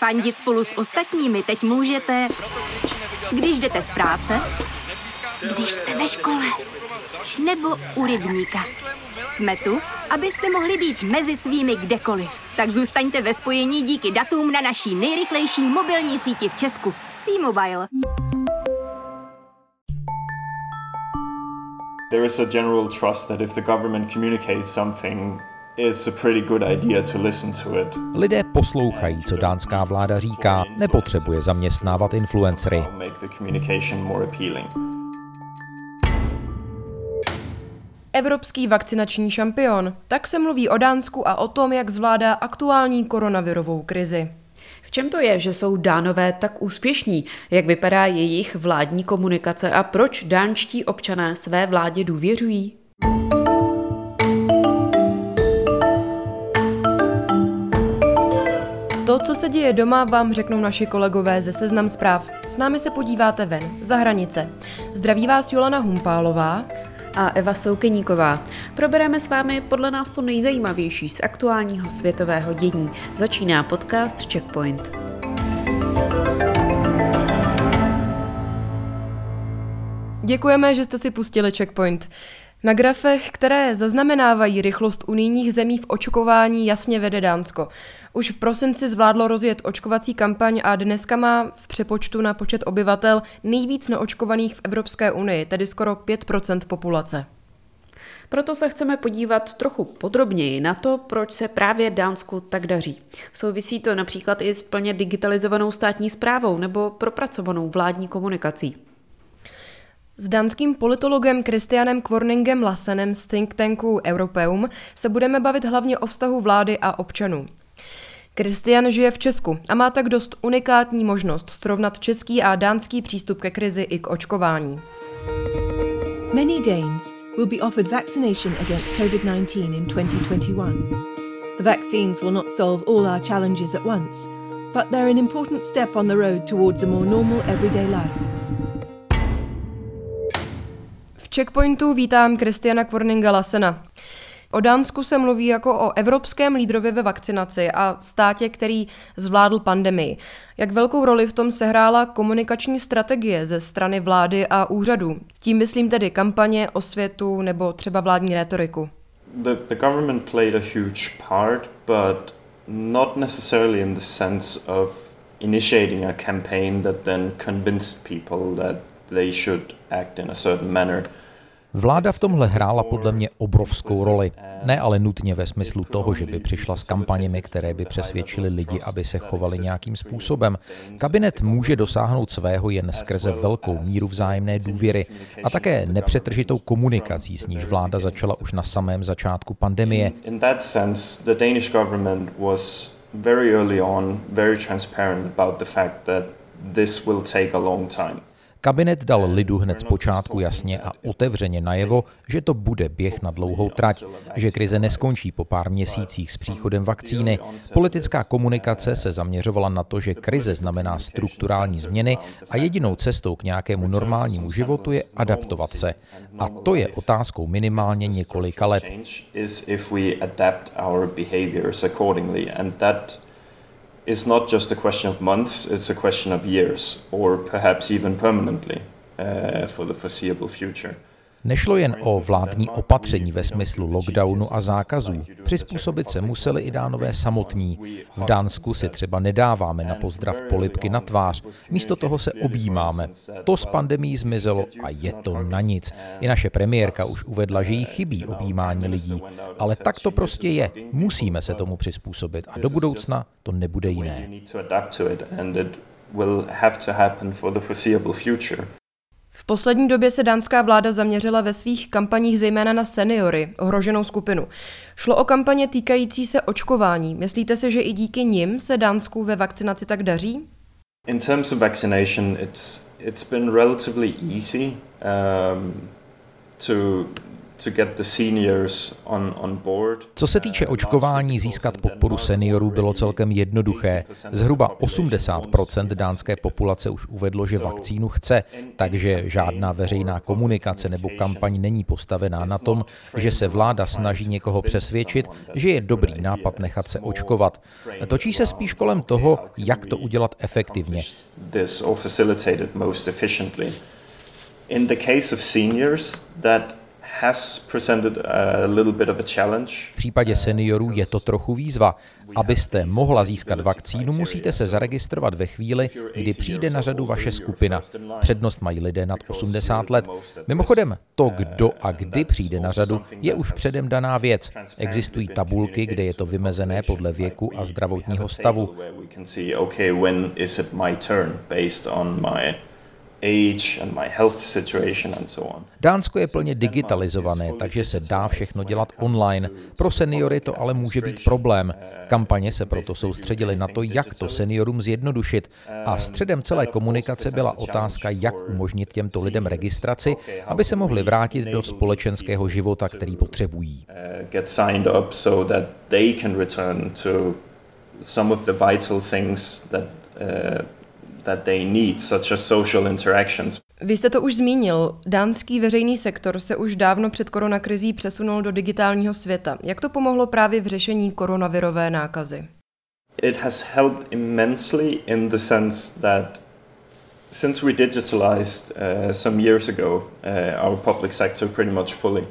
Fandit spolu s ostatními teď můžete, když jdete z práce, když jste ve škole, nebo u rybníka. Jsme tu, abyste mohli být mezi svými kdekoliv. Tak zůstaňte ve spojení díky datům na naší nejrychlejší mobilní síti v Česku. T-Mobile. There is a general trust that if the government communicates something, it's a pretty good idea to listen to it. Lidé poslouchají, co dánská vláda říká, nepotřebuje zaměstnávat influencery. Make the communication more appealing. Evropský vakcinační šampion. Tak se mluví o Dánsku a o tom, jak zvládá aktuální koronavirovou krizi. V čem to je, že jsou dánové tak úspěšní? Jak vypadá jejich vládní komunikace a proč dánští občané své vládě důvěřují? To, co se děje doma, vám řeknou naši kolegové ze Seznam zpráv. S námi se podíváte ven, za hranice. Zdraví vás Jolana Humpálová a Eva Soukeníková. Probereme s vámi podle nás to nejzajímavější z aktuálního světového dění. Začíná podcast Checkpoint. Děkujeme, že jste si pustili Checkpoint. Na grafech, které zaznamenávají rychlost unijních zemí v očkování, jasně vede Dánsko. Už v prosinci zvládlo rozjet očkovací kampaň a dneska má v přepočtu na počet obyvatel nejvíc neočkovaných v Evropské unii, tedy skoro 5% populace. Proto se chceme podívat trochu podrobněji na to, proč se právě Dánsku tak daří. Souvisí to například i s plně digitalizovanou státní zprávou nebo propracovanou vládní komunikací. S dánským politologem Christianem Kvorningem Lassenem z think tanku Europeum se budeme bavit hlavně o vztahu vlády a občanů. Kristian žije v Česku a má tak dost unikátní možnost srovnat český a dánský přístup ke krizi i k očkování. Many Danes will be offered vaccination against COVID-19 in 2021. The vaccines will not solve all our challenges at once, but they're an important step on the road towards a more normal everyday life. Checkpointu vítám Kristiana Kvorninga Lasena. O Dánsku se mluví jako o evropském lídrovi ve vakcinaci a státě, který zvládl pandemii. Jak velkou roli v tom sehrála komunikační strategie ze strany vlády a úřadů? Tím myslím tedy kampaně, osvětu nebo třeba vládní retoriku. The, the government played a huge part, but not necessarily in the sense of initiating a campaign that then convinced people that they should act in a certain manner. Vláda v tomhle hrála podle mě obrovskou roli. Ne ale nutně ve smyslu toho, že by přišla s kampaněmi, které by přesvědčily lidi, aby se chovali nějakým způsobem. Kabinet může dosáhnout svého jen skrze velkou míru vzájemné důvěry a také nepřetržitou komunikací, s níž vláda začala už na samém začátku pandemie. Very early on very transparent about the fact that this will take a long time. Kabinet dal lidu hned z počátku jasně a otevřeně najevo, že to bude běh na dlouhou trať, že krize neskončí po pár měsících s příchodem vakcíny. Politická komunikace se zaměřovala na to, že krize znamená strukturální změny a jedinou cestou k nějakému normálnímu životu je adaptovat se. A to je otázkou minimálně několika let is not just a question of months, it's a question of years, or perhaps even permanently uh, for the foreseeable future. Nešlo jen o vládní opatření ve smyslu lockdownu a zákazů. Přizpůsobit se museli i dánové samotní. V Dánsku si třeba nedáváme na pozdrav polipky na tvář, místo toho se objímáme. To s pandemí zmizelo a je to na nic. I naše premiérka už uvedla, že jí chybí objímání lidí. Ale tak to prostě je. Musíme se tomu přizpůsobit a do budoucna to nebude jiné. will have to happen for the foreseeable future. V poslední době se dánská vláda zaměřila ve svých kampaních zejména na seniory, ohroženou skupinu. Šlo o kampaně týkající se očkování. Myslíte si, že i díky nim se Dánsku ve vakcinaci tak daří? In terms of vaccination, it's it's been relatively easy um, to Co se týče očkování, získat podporu seniorů bylo celkem jednoduché. Zhruba 80% dánské populace už uvedlo, že vakcínu chce, takže žádná veřejná komunikace nebo kampaň není postavená na tom, že se vláda snaží někoho přesvědčit, že je dobrý nápad nechat se očkovat. Točí se spíš kolem toho, jak to udělat efektivně. In the case of seniors, that v případě seniorů je to trochu výzva. Abyste mohla získat vakcínu, musíte se zaregistrovat ve chvíli, kdy přijde na řadu vaše skupina. Přednost mají lidé nad 80 let. Mimochodem, to, kdo a kdy přijde na řadu, je už předem daná věc. Existují tabulky, kde je to vymezené podle věku a zdravotního stavu Dánsko je plně digitalizované, takže se dá všechno dělat online. Pro seniory to ale může být problém. Kampaně se proto soustředily na to, jak to seniorům zjednodušit a středem celé komunikace byla otázka, jak umožnit těmto lidem registraci, aby se mohli vrátit do společenského života, který potřebují. some of the vital things that uh, that they need, such as social interactions. Vy jste to už zmínil. Dánský veřejný sektor se už dávno před koronakrizí přesunul do digitálního světa. Jak to pomohlo právě v řešení koronavirové nákazy? It has helped immensely in the sense that since we digitalized uh, some years ago uh, our public sector pretty much fully,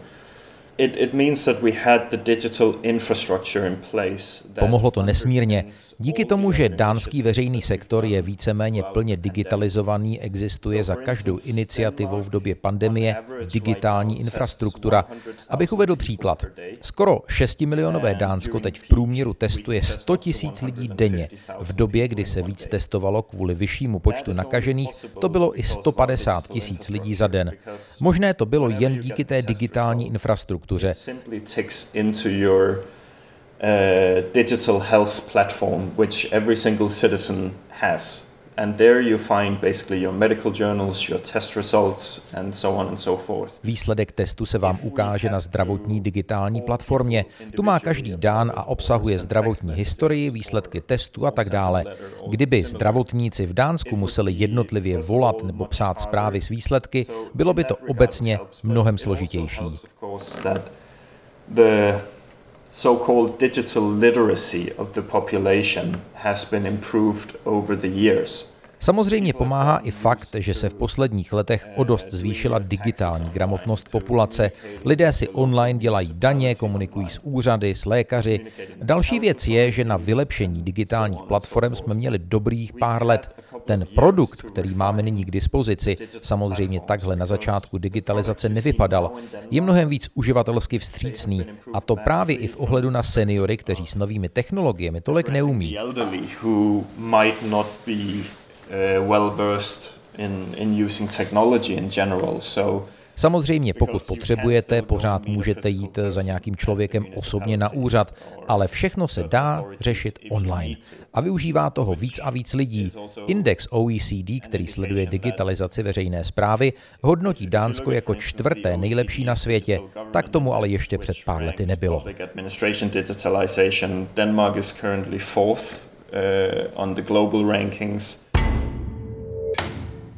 Pomohlo to nesmírně. Díky tomu, že dánský veřejný sektor je víceméně plně digitalizovaný, existuje za každou iniciativou v době pandemie digitální infrastruktura. Abych uvedl příklad. Skoro 6 milionové Dánsko teď v průměru testuje 100 tisíc lidí denně. V době, kdy se víc testovalo kvůli vyššímu počtu nakažených, to bylo i 150 tisíc lidí za den. Možné to bylo jen díky té digitální infrastruktuře struktuře. Simply ticks into your uh, digital health platform, which every single citizen has. And there you find basically your medical journals, your test results and so on and so forth. Výsledek testu se vám ukáže na zdravotní digitální platformě. Tu má každý dán a obsahuje zdravotní historii, výsledky testu a tak dále. Kdyby zdravotníci v Dánsku museli jednotlivě volat nebo psát zprávy s výsledky, bylo by to obecně mnohem složitější. So-called digital literacy of the population has been improved over the years. Samozřejmě pomáhá i fakt, že se v posledních letech o dost zvýšila digitální gramotnost populace. Lidé si online dělají daně, komunikují s úřady, s lékaři. Další věc je, že na vylepšení digitálních platform jsme měli dobrých pár let. Ten produkt, který máme nyní k dispozici, samozřejmě takhle na začátku digitalizace nevypadal. Je mnohem víc uživatelsky vstřícný a to právě i v ohledu na seniory, kteří s novými technologiemi tolik neumí. Uh, well versed in, in using technology in general. So Samozřejmě, pokud potřebujete, pořád můžete jít za nějakým člověkem osobně na úřad, ale všechno se dá řešit online. A využívá toho víc a víc lidí. Index OECD, který sleduje digitalizaci veřejné zprávy, hodnotí Dánsko jako čtvrté nejlepší na světě. Tak tomu ale ještě před pár lety nebylo. Denmark is currently fourth uh, on the global rankings.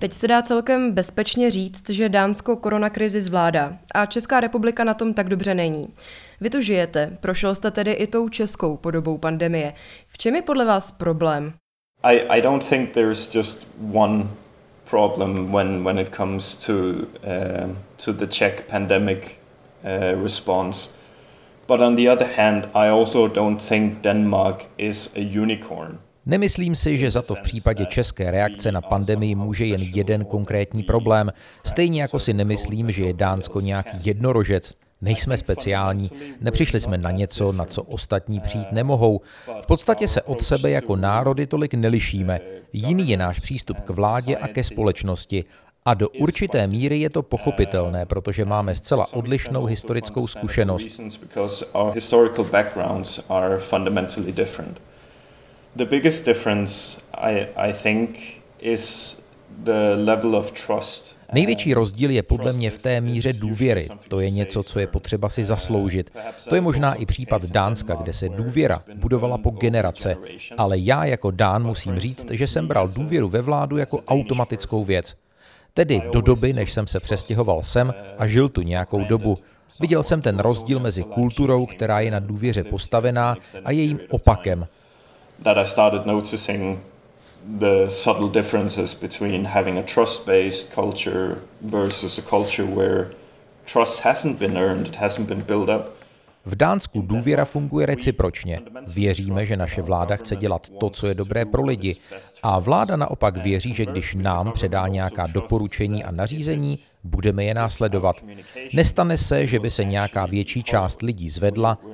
Teď se dá celkem bezpečně říct, že Dánsko koronakrizi zvládá a Česká republika na tom tak dobře není. Vy tu žijete, prošel jste tedy i tou českou podobou pandemie. V čem je podle vás problém? I, I don't think there's just one problem when, when it comes to, uh, to the Czech pandemic uh, response. But on the other hand, I also don't think Denmark is a unicorn. Nemyslím si, že za to v případě české reakce na pandemii může jen jeden konkrétní problém, stejně jako si nemyslím, že je Dánsko nějaký jednorožec. Nejsme speciální, nepřišli jsme na něco, na co ostatní přijít nemohou. V podstatě se od sebe jako národy tolik nelišíme. Jiný je náš přístup k vládě a ke společnosti. A do určité míry je to pochopitelné, protože máme zcela odlišnou historickou zkušenost. The biggest difference, I, I think, is the level of trust Největší rozdíl je podle mě v té míře důvěry. To je něco, co je potřeba si zasloužit. To je možná i případ Dánska, kde se důvěra budovala po generace. Ale já jako Dán musím říct, že jsem bral důvěru ve vládu jako automatickou věc. Tedy do doby, než jsem se přestěhoval sem a žil tu nějakou dobu. Viděl jsem ten rozdíl mezi kulturou, která je na důvěře postavená, a jejím opakem. That I started noticing the subtle differences between having a trust-based culture versus a culture where trust hasn't been earned, it hasn't been built up. V Dánsku důvěra funguje recipročně. Věříme, že naše vláda chce dělat to, co je dobré pro lidi. A vláda naopak věří, že když nám předá nějaká doporučení a nařízení, budeme je následovat. Nestane se, že by se nějaká větší část lidí zvedla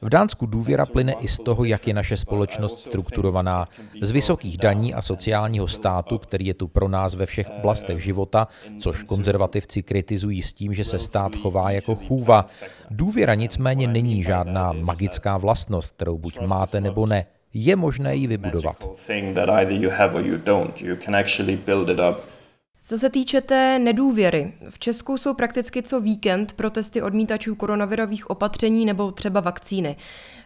V Dánsku důvěra plyne i z toho, jak je naše společnost strukturovaná. Z vysokých daní a sociálního státu, který je tu pro nás ve všech oblastech života, což konzervativci kritizují s tím, že se stát chová jako chůva. Důvěra nicméně není žádná magická vlastnost, kterou buď máte nebo ne je možné ji vybudovat. Co se týče té nedůvěry, v Česku jsou prakticky co víkend protesty odmítačů koronavirových opatření nebo třeba vakcíny.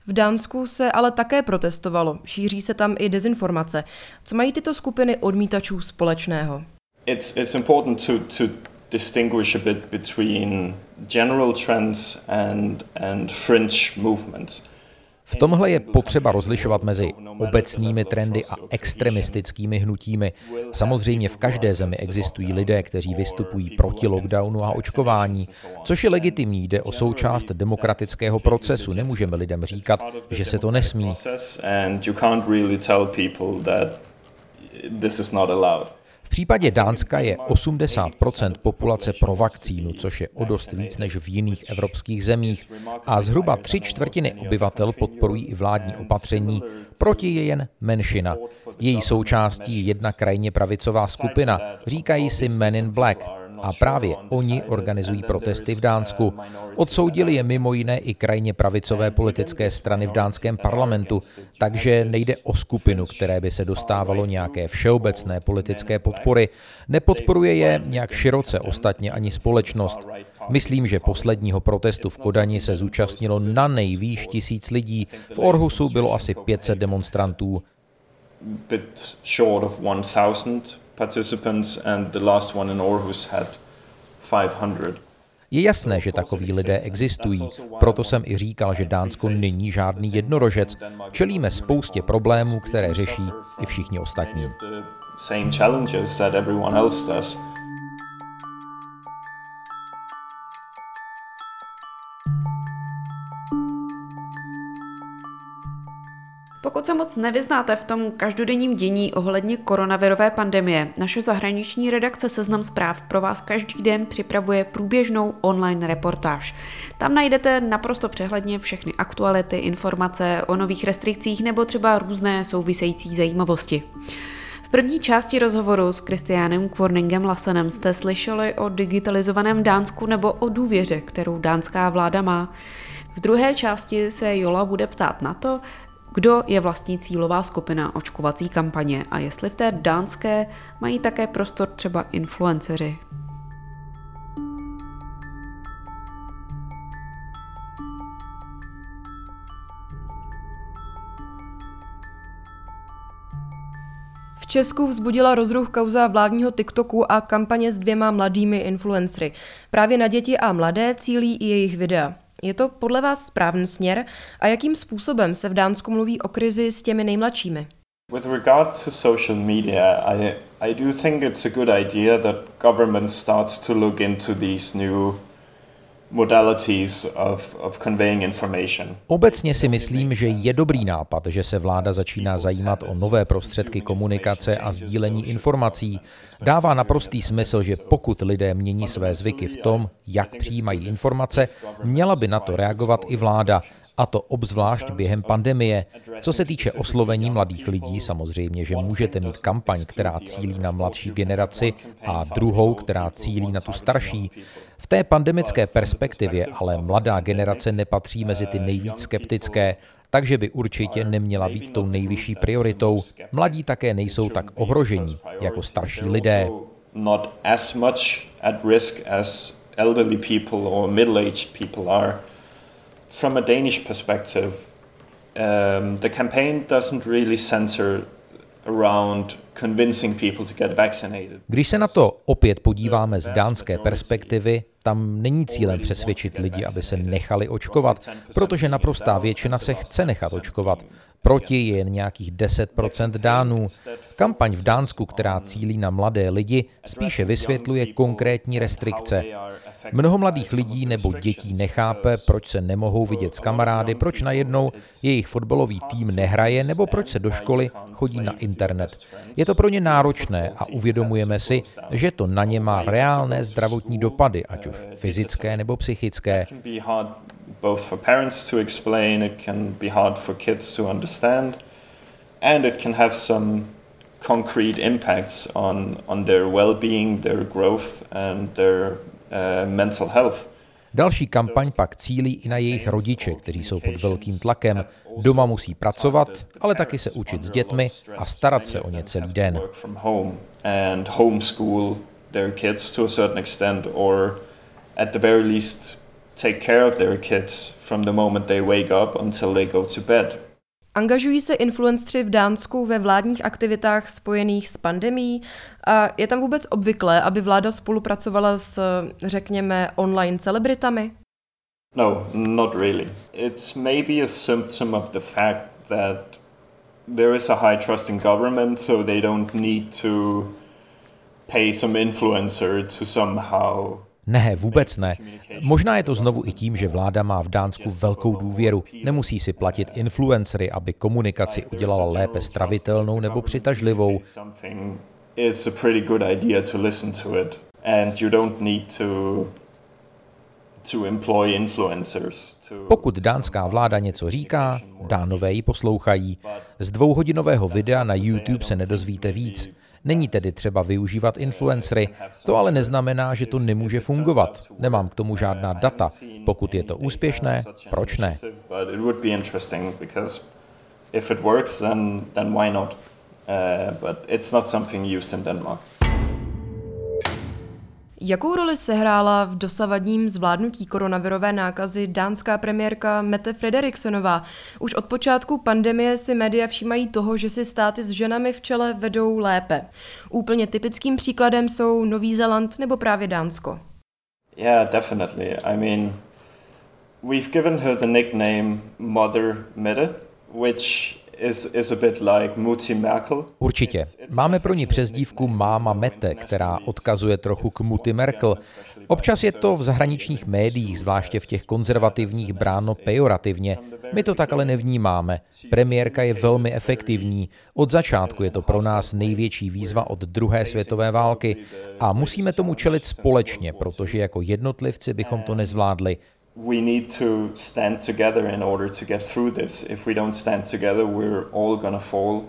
V Dánsku se ale také protestovalo, šíří se tam i dezinformace. Co mají tyto skupiny odmítačů společného? It's, it's important to, to distinguish a bit between general trends and, and fringe movements. V tomhle je potřeba rozlišovat mezi obecnými trendy a extremistickými hnutími. Samozřejmě v každé zemi existují lidé, kteří vystupují proti lockdownu a očkování, což je legitimní, jde o součást demokratického procesu. Nemůžeme lidem říkat, že se to nesmí. V případě Dánska je 80% populace pro vakcínu, což je o dost víc než v jiných evropských zemích, a zhruba tři čtvrtiny obyvatel podporují i vládní opatření, proti je jen menšina. Její součástí je jedna krajně pravicová skupina, říkají si Men in Black, a právě oni organizují protesty v Dánsku. Odsoudili je mimo jiné i krajně pravicové politické strany v dánském parlamentu, takže nejde o skupinu, které by se dostávalo nějaké všeobecné politické podpory. Nepodporuje je nějak široce ostatně ani společnost. Myslím, že posledního protestu v Kodani se zúčastnilo na nejvýš tisíc lidí. V Orhusu bylo asi 500 demonstrantů. Bit short of 1000 participants and the last one in Aarhus had 500. Je jasné, že takoví lidé existují, proto jsem i říkal, že Dánsko není žádný jednorožec. Čelíme spoustě problémů, které řeší i všichni ostatní. Pokud se moc nevyznáte v tom každodenním dění ohledně koronavirové pandemie, naše zahraniční redakce Seznam zpráv pro vás každý den připravuje průběžnou online reportáž. Tam najdete naprosto přehledně všechny aktuality, informace o nových restrikcích nebo třeba různé související zajímavosti. V první části rozhovoru s Kristiánem Kvorningem Lasenem jste slyšeli o digitalizovaném Dánsku nebo o důvěře, kterou dánská vláda má. V druhé části se Jola bude ptát na to, kdo je vlastní cílová skupina očkovací kampaně a jestli v té dánské mají také prostor třeba influenceři. V Česku vzbudila rozruch kauza vládního TikToku a kampaně s dvěma mladými influencery. Právě na děti a mladé cílí i jejich videa. Je to podle vás správný směr a jakým způsobem se v Dánsku mluví o krizi s těmi nejmladšími? With regard to social media, I, I do think it's a good idea that government starts to look into these new modalities of, of conveying information. Obecně si myslím, že je dobrý nápad, že se vláda začíná zajímat o nové prostředky komunikace a sdílení informací. Dává naprostý smysl, že pokud lidé mění své zvyky v tom, jak přijímají informace, měla by na to reagovat i vláda, a to obzvlášť během pandemie. Co se týče oslovení mladých lidí, samozřejmě, že můžete mít kampaň, která cílí na mladší generaci a druhou, která cílí na tu starší. V té pandemické perspektivě ale mladá generace nepatří mezi ty nejvíc skeptické, takže by určitě neměla být tou nejvyšší prioritou. Mladí také nejsou tak ohrožení jako starší lidé. Not as much at risk as elderly people or middle-aged people are. From a Danish perspective, um, the campaign doesn't really center around když se na to opět podíváme z dánské perspektivy, tam není cílem přesvědčit lidi, aby se nechali očkovat, protože naprostá většina se chce nechat očkovat. Proti je jen nějakých 10% Dánů. Kampaň v Dánsku, která cílí na mladé lidi, spíše vysvětluje konkrétní restrikce. Mnoho mladých lidí nebo dětí nechápe, proč se nemohou vidět s kamarády, proč najednou jejich fotbalový tým nehraje nebo proč se do školy chodí na internet. Je to pro ně náročné a uvědomujeme si, že to na ně má reálné zdravotní dopady, ať už fyzické nebo psychické. Both for parents to explain, it can be hard for kids to understand, and it can have some concrete impacts on, on their well-being, their growth and their uh, mental health. Další kampaň pak cílí i na jejich rodiče, kteří jsou pod velkým tlakem. Doma musí pracovat, ale taky se učit s dětmi a starat se o ně celý den. At the very least take care of their kids from the moment they wake up until they go to bed. Angažují se influencři v Dánsku ve vládních aktivitách spojených s pandemí a je tam vůbec obvyklé, aby vláda spolupracovala s, řekněme, online celebritami? No, not really. It's maybe a symptom of the fact that there is a high trust in government, so they don't need to pay some influencer to somehow ne, vůbec ne. Možná je to znovu i tím, že vláda má v Dánsku velkou důvěru. Nemusí si platit influencery, aby komunikaci udělala lépe stravitelnou nebo přitažlivou. Pokud dánská vláda něco říká, dánové ji poslouchají. Z dvouhodinového videa na YouTube se nedozvíte víc. Není tedy třeba využívat influencery, to ale neznamená, že to nemůže fungovat. Nemám k tomu žádná data. Pokud je to úspěšné, proč ne? If it works, then, then why not? Uh, but it's not something used in Denmark. Jakou roli sehrála v dosavadním zvládnutí koronavirové nákazy dánská premiérka Mette Frederiksenová? Už od počátku pandemie si média všímají toho, že si státy s ženami v čele vedou lépe. Úplně typickým příkladem jsou Nový Zéland nebo právě Dánsko. Yeah, definitely. I mean, we've given her the nickname Mother Mette, which Určitě. Máme pro ní přezdívku Máma Mete, která odkazuje trochu k Muti Merkel. Občas je to v zahraničních médiích, zvláště v těch konzervativních, bráno pejorativně. My to tak ale nevnímáme. Premiérka je velmi efektivní. Od začátku je to pro nás největší výzva od druhé světové války a musíme tomu čelit společně, protože jako jednotlivci bychom to nezvládli we need to stand together in order to get through this. If we don't stand together, we're all gonna fall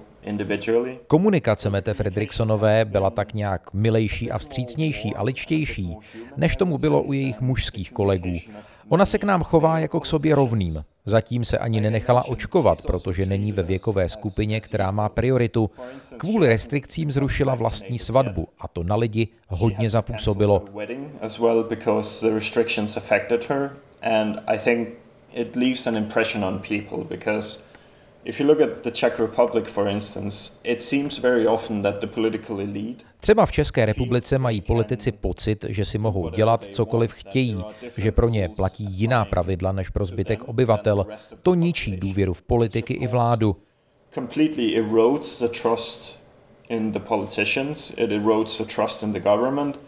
Komunikace Mete Fredriksonové byla tak nějak milejší a vstřícnější a ličtější, než tomu bylo u jejich mužských kolegů. Ona se k nám chová jako k sobě rovným. Zatím se ani nenechala očkovat, protože není ve věkové skupině, která má prioritu. Kvůli restrikcím zrušila vlastní svatbu a to na lidi hodně zapůsobilo. And I think it leaves an impression on people because if you look at the Czech Republic, for instance, it seems very often that the political elite Třeba v České republice mají politici pocit, že si mohou dělat cokoliv chtějí, že pro ně platí jiná pravidla než pro zbytek obyvatel. To ničí důvěru v politiky i vládu. Completely erodes the trust in the politicians, it erodes the trust in the government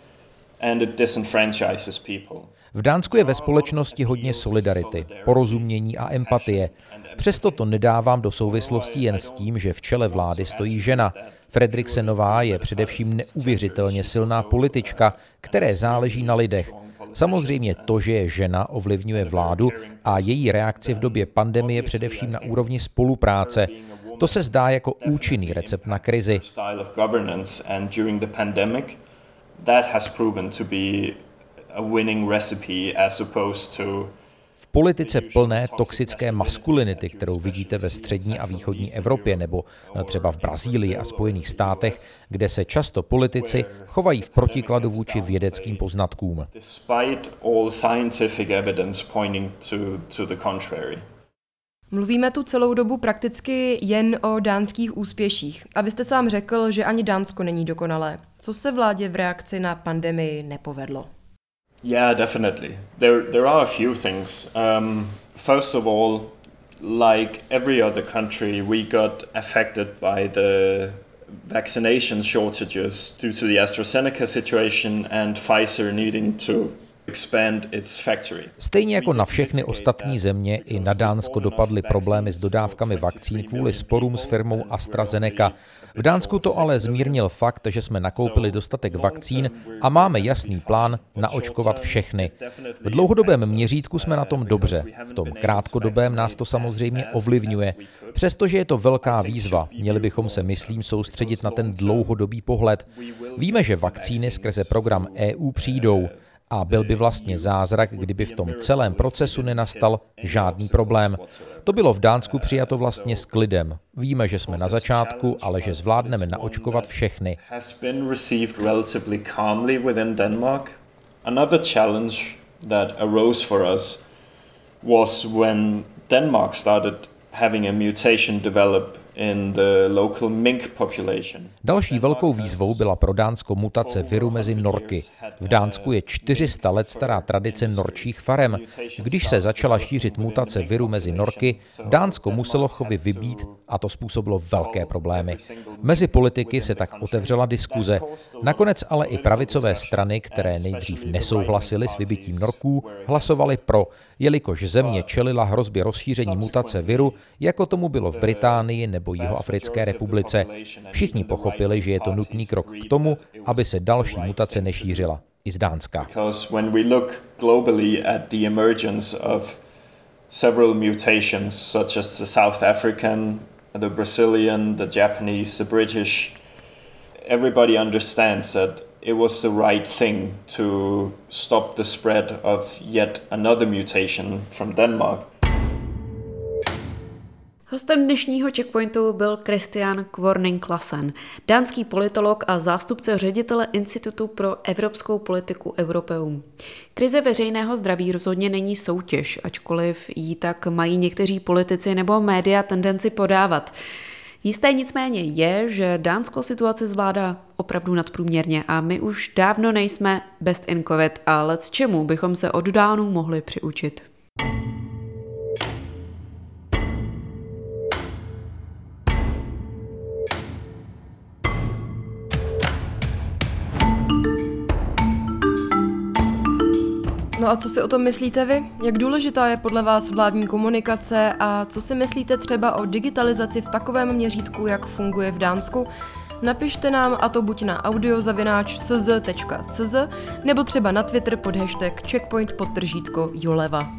and it disenfranchises people. V Dánsku je ve společnosti hodně solidarity, porozumění a empatie. Přesto to nedávám do souvislosti jen s tím, že v čele vlády stojí žena. Fredriksenová je především neuvěřitelně silná politička, které záleží na lidech. Samozřejmě to, že je žena, ovlivňuje vládu a její reakci v době pandemie především na úrovni spolupráce. To se zdá jako účinný recept na krizi. V politice plné toxické maskulinity, kterou vidíte ve střední a východní Evropě nebo třeba v Brazílii a Spojených státech, kde se často politici chovají v protikladu vůči vědeckým poznatkům. Mluvíme tu celou dobu prakticky jen o dánských úspěších. A vy jste sám řekl, že ani Dánsko není dokonalé. Co se vládě v reakci na pandemii nepovedlo? Yeah, definitely. There, there are a few things. Um, first of all, like every other country, we got affected by the vaccination shortages due to the AstraZeneca situation and Pfizer needing to expand its factory. Stejně jako na všechny ostatní země, i na Dánsko dopadly problémy s dodávkami vakcín kvůli sporům s firmou AstraZeneca. V Dánsku to ale zmírnil fakt, že jsme nakoupili dostatek vakcín a máme jasný plán naočkovat všechny. V dlouhodobém měřítku jsme na tom dobře. V tom krátkodobém nás to samozřejmě ovlivňuje. Přestože je to velká výzva, měli bychom se, myslím, soustředit na ten dlouhodobý pohled. Víme, že vakcíny skrze program EU přijdou a byl by vlastně zázrak, kdyby v tom celém procesu nenastal žádný problém. To bylo v Dánsku přijato vlastně s klidem. Víme, že jsme na začátku, ale že zvládneme naočkovat všechny. Another challenge that arose for us was when Denmark started having a mutation develop Další velkou výzvou byla pro Dánsko mutace viru mezi norky. V Dánsku je 400 let stará tradice norčích farem. Když se začala šířit mutace viru mezi norky, Dánsko muselo chovy vybít a to způsobilo velké problémy. Mezi politiky se tak otevřela diskuze. Nakonec ale i pravicové strany, které nejdřív nesouhlasily s vybitím norků, hlasovaly pro, jelikož země čelila hrozbě rozšíření mutace viru, jako tomu bylo v Británii nebo Jihoafrické republice. Všichni pochopili, že je to nutný krok k tomu, aby se další mutace nešířila i z Dánska. several mutations such as the South African, the Brazilian, the Japanese, the British, everybody understands that it was the right thing to stop the spread of yet another mutation from Denmark. Hostem dnešního checkpointu byl Christian Kvorning Klassen, dánský politolog a zástupce ředitele Institutu pro evropskou politiku Europeum. Krize veřejného zdraví rozhodně není soutěž, ačkoliv jí tak mají někteří politici nebo média tendenci podávat. Jisté nicméně je, že Dánsko situaci zvládá opravdu nadprůměrně a my už dávno nejsme best in covid a let čemu bychom se od Dánů mohli přiučit. No a co si o tom myslíte vy? Jak důležitá je podle vás vládní komunikace a co si myslíte třeba o digitalizaci v takovém měřítku, jak funguje v Dánsku? Napište nám a to buď na audiozavináč.cz nebo třeba na Twitter pod hashtag checkpoint podtržítko Joleva.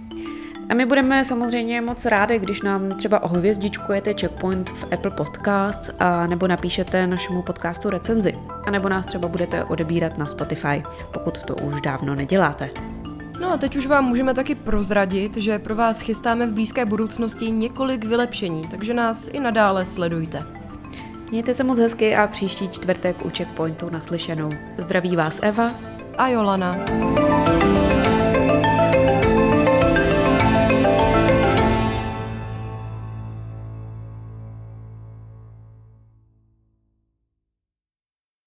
A my budeme samozřejmě moc rádi, když nám třeba ohvězdičkujete Checkpoint v Apple Podcasts a nebo napíšete našemu podcastu recenzi. A nebo nás třeba budete odebírat na Spotify, pokud to už dávno neděláte. No a teď už vám můžeme taky prozradit, že pro vás chystáme v blízké budoucnosti několik vylepšení, takže nás i nadále sledujte. Mějte se moc hezky a příští čtvrtek u Checkpointu naslyšenou. Zdraví vás Eva a Jolana.